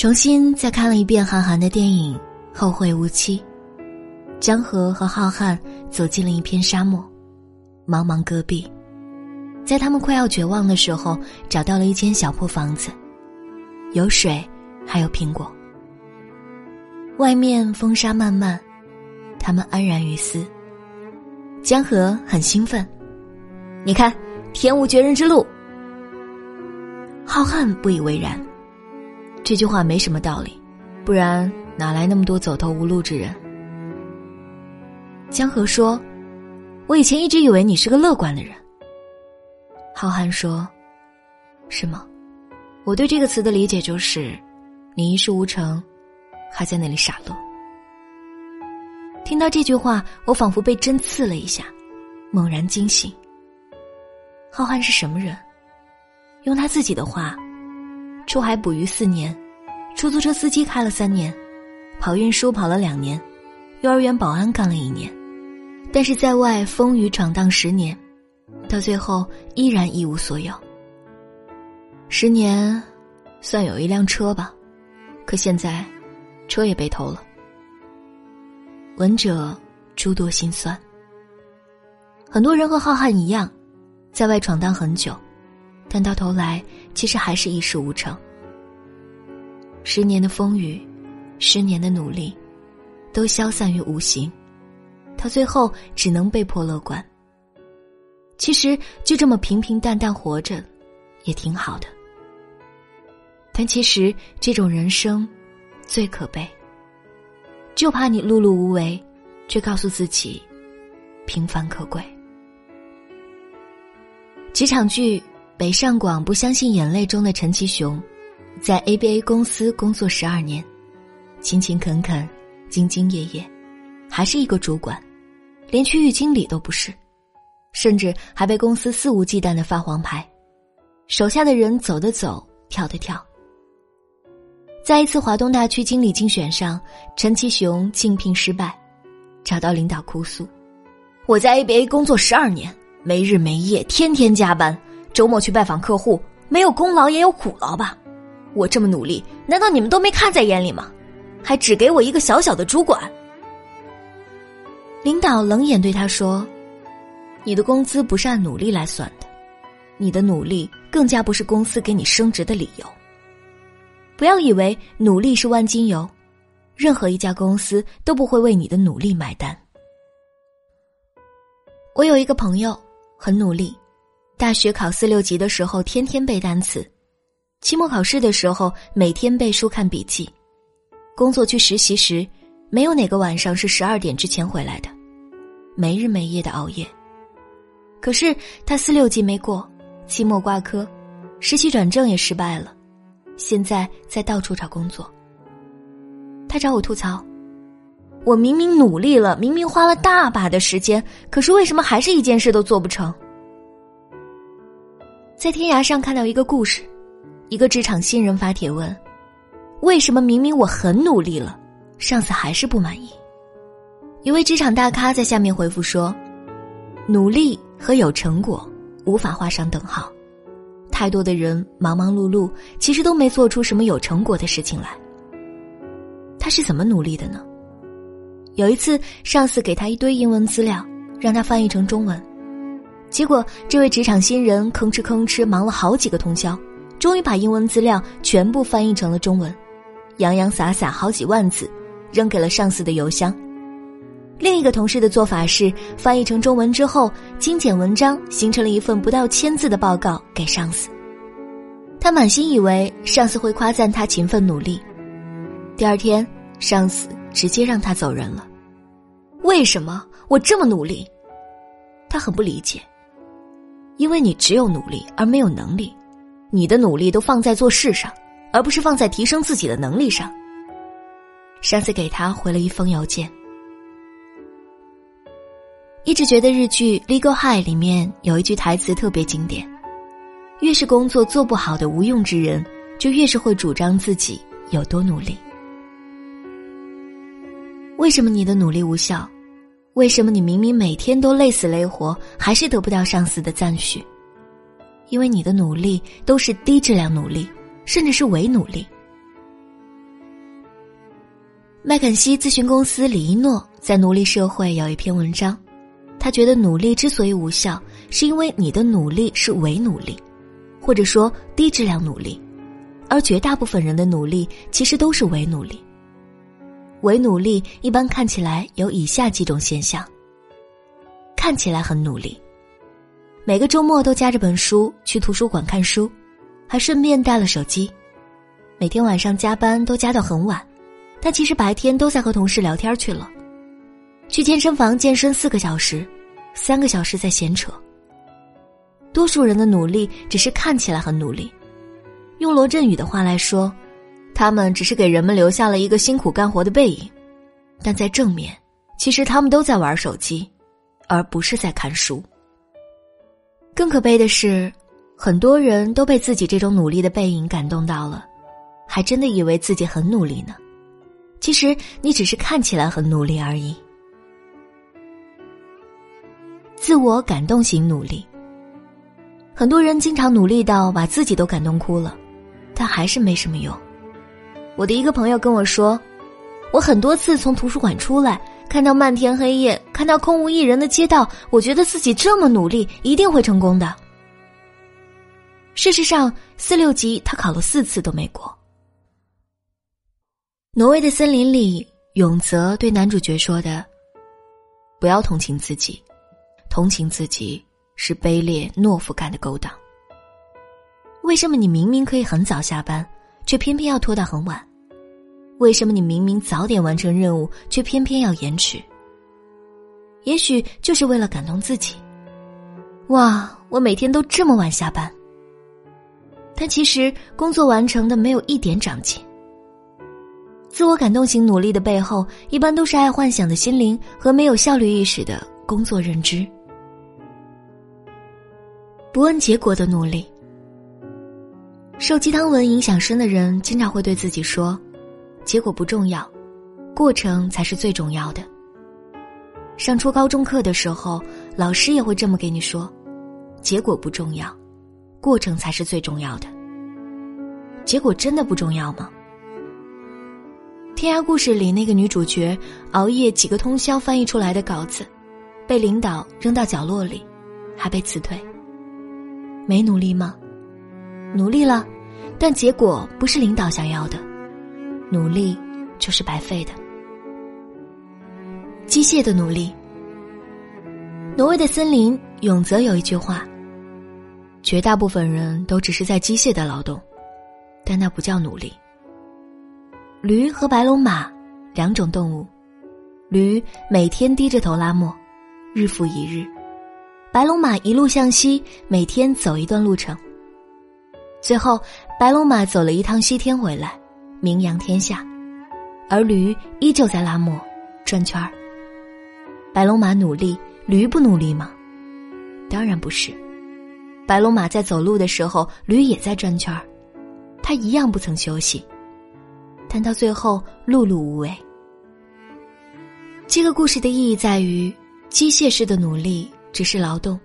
重新再看了一遍韩寒的电影《后会无期》，江河和浩瀚走进了一片沙漠，茫茫戈壁，在他们快要绝望的时候，找到了一间小破房子，有水，还有苹果。外面风沙漫漫，他们安然于斯。江河很兴奋，你看，天无绝人之路。浩瀚不以为然。这句话没什么道理，不然哪来那么多走投无路之人？江河说：“我以前一直以为你是个乐观的人。”浩瀚说：“是吗？我对这个词的理解就是，你一事无成，还在那里傻乐。”听到这句话，我仿佛被针刺了一下，猛然惊醒。浩瀚是什么人？用他自己的话。出海捕鱼四年，出租车司机开了三年，跑运输跑了两年，幼儿园保安干了一年，但是在外风雨闯荡十年，到最后依然一无所有。十年，算有一辆车吧，可现在，车也被偷了。闻者诸多心酸。很多人和浩瀚一样，在外闯荡很久。但到头来，其实还是一事无成。十年的风雨，十年的努力，都消散于无形，他最后只能被迫乐观。其实就这么平平淡淡活着，也挺好的。但其实这种人生，最可悲。就怕你碌碌无为，却告诉自己，平凡可贵。几场剧。北上广不相信眼泪中的陈其雄，在 ABA 公司工作十二年，勤勤恳恳，兢兢业业，还是一个主管，连区域经理都不是，甚至还被公司肆无忌惮的发黄牌，手下的人走的走，跳的跳。在一次华东大区经理竞选上，陈其雄竞聘失败，找到领导哭诉：“我在 ABA 工作十二年，没日没夜，天天加班。”周末去拜访客户，没有功劳也有苦劳吧？我这么努力，难道你们都没看在眼里吗？还只给我一个小小的主管？领导冷眼对他说：“你的工资不是按努力来算的，你的努力更加不是公司给你升职的理由。不要以为努力是万金油，任何一家公司都不会为你的努力买单。”我有一个朋友，很努力。大学考四六级的时候，天天背单词；期末考试的时候，每天背书看笔记；工作去实习时，没有哪个晚上是十二点之前回来的，没日没夜的熬夜。可是他四六级没过，期末挂科，实习转正也失败了，现在在到处找工作。他找我吐槽：“我明明努力了，明明花了大把的时间，可是为什么还是一件事都做不成？”在天涯上看到一个故事，一个职场新人发帖问：“为什么明明我很努力了，上司还是不满意？”一位职场大咖在下面回复说：“努力和有成果无法画上等号，太多的人忙忙碌碌，其实都没做出什么有成果的事情来。他是怎么努力的呢？有一次，上司给他一堆英文资料，让他翻译成中文。”结果，这位职场新人吭哧吭哧忙了好几个通宵，终于把英文资料全部翻译成了中文，洋洋洒洒好几万字，扔给了上司的邮箱。另一个同事的做法是，翻译成中文之后，精简文章，形成了一份不到千字的报告给上司。他满心以为上司会夸赞他勤奋努力，第二天，上司直接让他走人了。为什么我这么努力？他很不理解。因为你只有努力而没有能力，你的努力都放在做事上，而不是放在提升自己的能力上。上次给他回了一封邮件。一直觉得日剧《Legal High》里面有一句台词特别经典：越是工作做不好的无用之人，就越是会主张自己有多努力。为什么你的努力无效？为什么你明明每天都累死累活，还是得不到上司的赞许？因为你的努力都是低质量努力，甚至是伪努力。麦肯锡咨询公司李一诺在《奴隶社会》有一篇文章，他觉得努力之所以无效，是因为你的努力是伪努力，或者说低质量努力，而绝大部分人的努力其实都是伪努力。伪努力一般看起来有以下几种现象：看起来很努力，每个周末都夹着本书去图书馆看书，还顺便带了手机，每天晚上加班都加到很晚。但其实白天都在和同事聊天去了，去健身房健身四个小时，三个小时在闲扯。多数人的努力只是看起来很努力，用罗振宇的话来说，他们只是给人们留下了一个辛苦干活的背影，但在正面，其实他们都在玩手机，而不是在看书。更可悲的是，很多人都被自己这种努力的背影感动到了，还真的以为自己很努力呢。其实你只是看起来很努力而已。自我感动型努力，很多人经常努力到把自己都感动哭了，但还是没什么用。我的一个朋友跟我说，我很多次从图书馆出来，看到漫天黑夜，看到空无一人的街道，我觉得自己这么努力，一定会成功的。事实上，四六级他考了四次都没过。挪威的森林里，永泽对男主角说的：“不要同情自己，同情自己是卑劣懦夫干的勾当。为什么你明明可以很早下班，却偏偏要拖到很晚？为什么你明明早点完成任务，却偏偏要延迟？也许就是为了感动自己。哇，我每天都这么晚下班，但其实工作完成的没有一点长进。”自我感动型努力的背后，一般都是爱幻想的心灵和没有效率意识的工作认知。不问结果的努力，受鸡汤文影响深的人，经常会对自己说：“结果不重要，过程才是最重要的。”上初高中课的时候，老师也会这么给你说：“结果不重要，过程才是最重要的。”结果真的不重要吗？天涯故事里那个女主角熬夜几个通宵翻译出来的稿子，被领导扔到角落里，还被辞退。没努力吗？努力了，但结果不是领导想要的，努力就是白费的。机械的努力。挪威的森林，永泽有一句话：绝大部分人都只是在机械的劳动，但那不叫努力。驴和白龙马，两种动物。驴每天低着头拉磨，日复一日；白龙马一路向西，每天走一段路程。最后，白龙马走了一趟西天回来，名扬天下，而驴依旧在拉磨，转圈儿。白龙马努力，驴不努力吗？当然不是。白龙马在走路的时候，驴也在转圈儿，它一样不曾休息。但到最后，碌碌无为。这个故事的意义在于，机械式的努力只是劳动。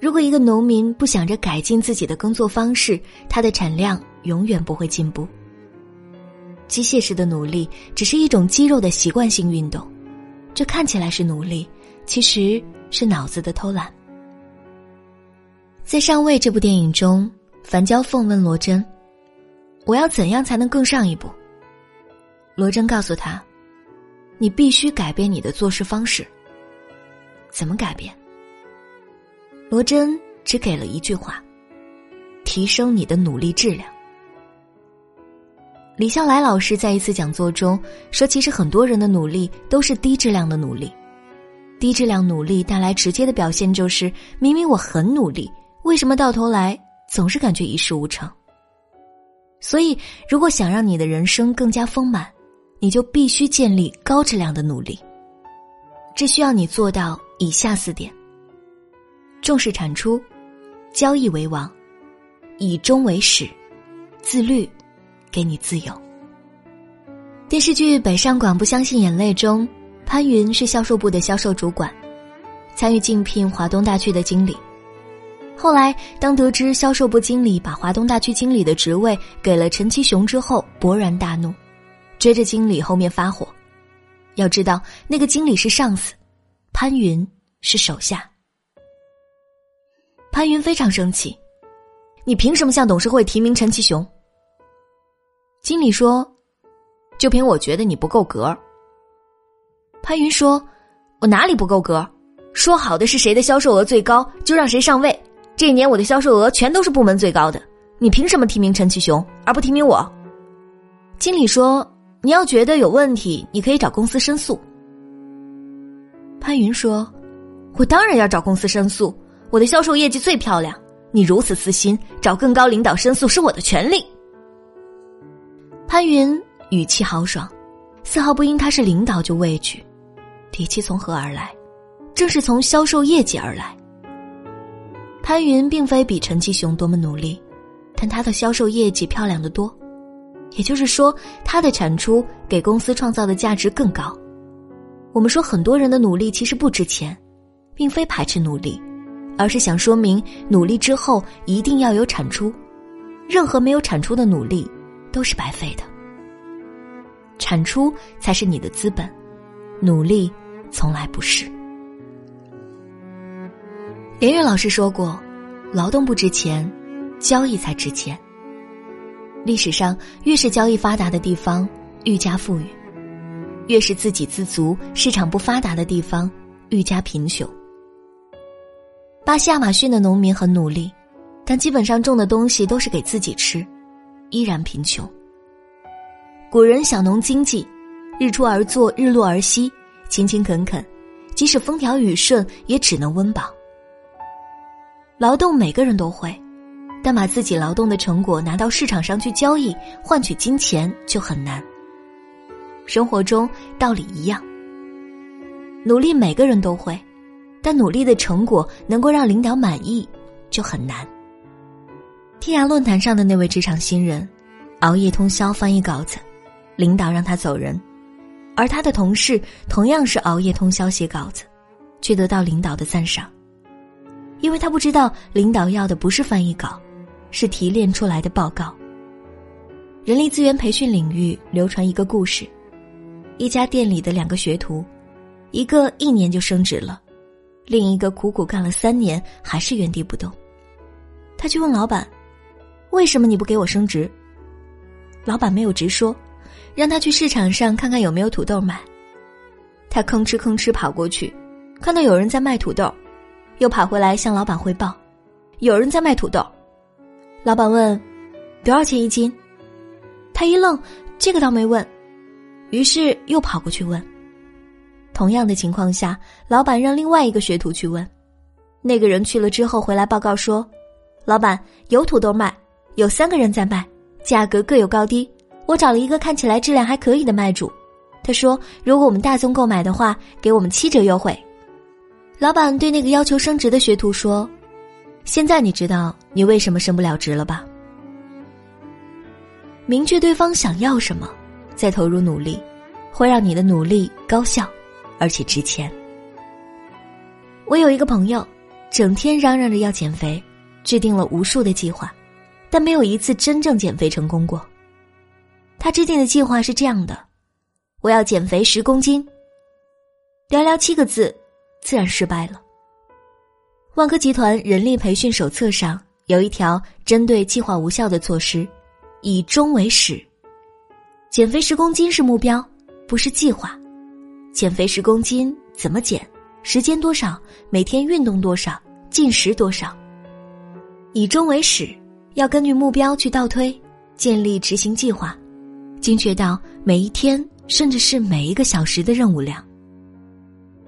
如果一个农民不想着改进自己的耕作方式，他的产量永远不会进步。机械式的努力只是一种肌肉的习惯性运动，这看起来是努力，其实是脑子的偷懒。在《上位》这部电影中，樊娇凤问罗真：“我要怎样才能更上一步？”罗真告诉他：“你必须改变你的做事方式。怎么改变？”罗真只给了一句话：“提升你的努力质量。”李笑来老师在一次讲座中说：“其实很多人的努力都是低质量的努力，低质量努力带来直接的表现就是，明明我很努力，为什么到头来总是感觉一事无成？所以，如果想让你的人生更加丰满，你就必须建立高质量的努力，这需要你做到以下四点：重视产出，交易为王，以终为始，自律，给你自由。电视剧《北上广不相信眼泪》中，潘云是销售部的销售主管，参与竞聘华东大区的经理。后来，当得知销售部经理把华东大区经理的职位给了陈其雄之后，勃然大怒。追着经理后面发火。要知道，那个经理是上司，潘云是手下。潘云非常生气：“你凭什么向董事会提名陈其雄？”经理说：“就凭我觉得你不够格。”潘云说：“我哪里不够格？说好的是谁的销售额最高就让谁上位。这一年我的销售额全都是部门最高的，你凭什么提名陈其雄而不提名我？”经理说：“你要觉得有问题，你可以找公司申诉。”潘云说：“我当然要找公司申诉。”我的销售业绩最漂亮，你如此私心，找更高领导申诉是我的权利。潘云语气豪爽，丝毫不因他是领导就畏惧，底气从何而来？正是从销售业绩而来。潘云并非比陈其雄多么努力，但他的销售业绩漂亮的多，也就是说，他的产出给公司创造的价值更高。我们说很多人的努力其实不值钱，并非排斥努力。而是想说明，努力之后一定要有产出，任何没有产出的努力都是白费的。产出才是你的资本，努力从来不是。连岳老师说过：“劳动不值钱，交易才值钱。”历史上，越是交易发达的地方，愈加富裕；越是自给自足、市场不发达的地方，愈加贫穷。巴西亚马逊的农民很努力，但基本上种的东西都是给自己吃，依然贫穷。古人小农经济，日出而作，日落而息，勤勤恳恳，即使风调雨顺，也只能温饱。劳动每个人都会，但把自己劳动的成果拿到市场上去交易，换取金钱就很难。生活中道理一样，努力每个人都会。但努力的成果能够让领导满意，就很难。天涯论坛上的那位职场新人，熬夜通宵翻译稿子，领导让他走人，而他的同事同样是熬夜通宵写稿子，却得到领导的赞赏，因为他不知道领导要的不是翻译稿，是提炼出来的报告。人力资源培训领域流传一个故事：一家店里的两个学徒，一个一年就升职了。另一个苦苦干了三年，还是原地不动。他去问老板：“为什么你不给我升职？”老板没有直说，让他去市场上看看有没有土豆卖。他吭哧吭哧跑过去，看到有人在卖土豆，又跑回来向老板汇报：“有人在卖土豆。”老板问：“多少钱一斤？”他一愣，这个倒没问，于是又跑过去问。同样的情况下，老板让另外一个学徒去问，那个人去了之后回来报告说：“老板有土豆卖，有三个人在卖，价格各有高低。我找了一个看起来质量还可以的卖主，他说如果我们大宗购买的话，给我们七折优惠。”老板对那个要求升职的学徒说：“现在你知道你为什么升不了职了吧？明确对方想要什么，再投入努力，会让你的努力高效。”而且值钱。我有一个朋友，整天嚷嚷着要减肥，制定了无数的计划，但没有一次真正减肥成功过。他制定的计划是这样的：我要减肥十公斤。寥寥七个字，自然失败了。万科集团人力培训手册上有一条针对计划无效的措施：以终为始。减肥十公斤是目标，不是计划。减肥十公斤怎么减？时间多少？每天运动多少？进食多少？以终为始，要根据目标去倒推，建立执行计划，精确到每一天，甚至是每一个小时的任务量。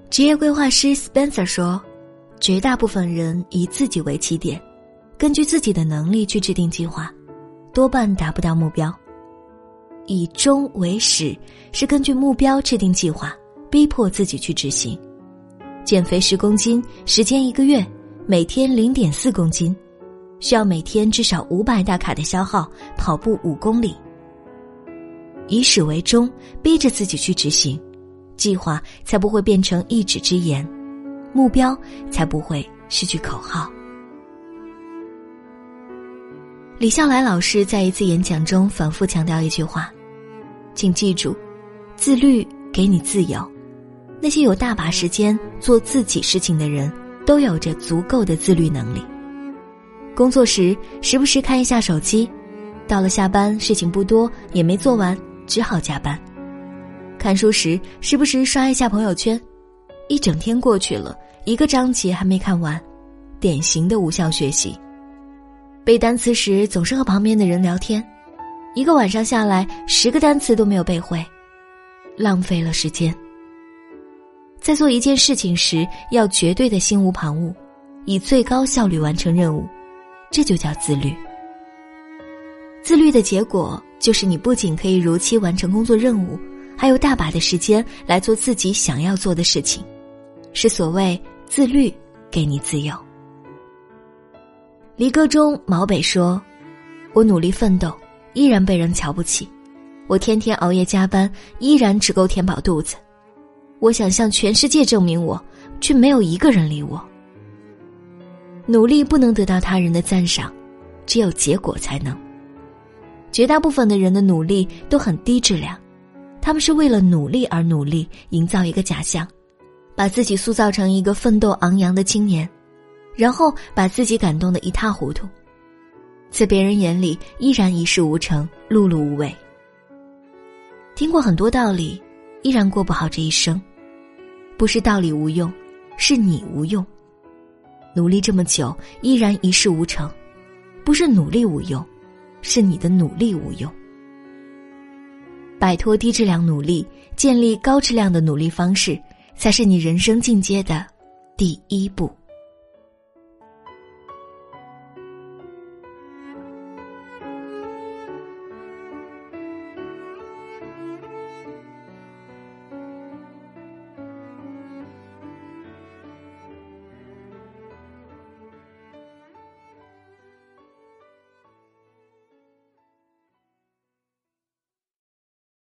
职业规划师 Spencer 说：“绝大部分人以自己为起点，根据自己的能力去制定计划，多半达不到目标。以终为始，是根据目标制定计划。”逼迫自己去执行，减肥十公斤，时间一个月，每天零点四公斤，需要每天至少五百大卡的消耗，跑步五公里。以始为终，逼着自己去执行，计划才不会变成一纸之言，目标才不会失去口号。李笑来老师在一次演讲中反复强调一句话：请记住，自律给你自由。那些有大把时间做自己事情的人，都有着足够的自律能力。工作时时不时看一下手机，到了下班事情不多也没做完，只好加班。看书时时不时刷一下朋友圈，一整天过去了，一个章节还没看完，典型的无效学习。背单词时总是和旁边的人聊天，一个晚上下来十个单词都没有背会，浪费了时间。在做一件事情时，要绝对的心无旁骛，以最高效率完成任务，这就叫自律。自律的结果就是你不仅可以如期完成工作任务，还有大把的时间来做自己想要做的事情，是所谓自律给你自由。离歌中毛北说：“我努力奋斗，依然被人瞧不起；我天天熬夜加班，依然只够填饱肚子。”我想向全世界证明我，却没有一个人理我。努力不能得到他人的赞赏，只有结果才能。绝大部分的人的努力都很低质量，他们是为了努力而努力，营造一个假象，把自己塑造成一个奋斗昂扬的青年，然后把自己感动的一塌糊涂，在别人眼里依然一事无成、碌碌无为。听过很多道理，依然过不好这一生。不是道理无用，是你无用。努力这么久，依然一事无成，不是努力无用，是你的努力无用。摆脱低质量努力，建立高质量的努力方式，才是你人生进阶的第一步。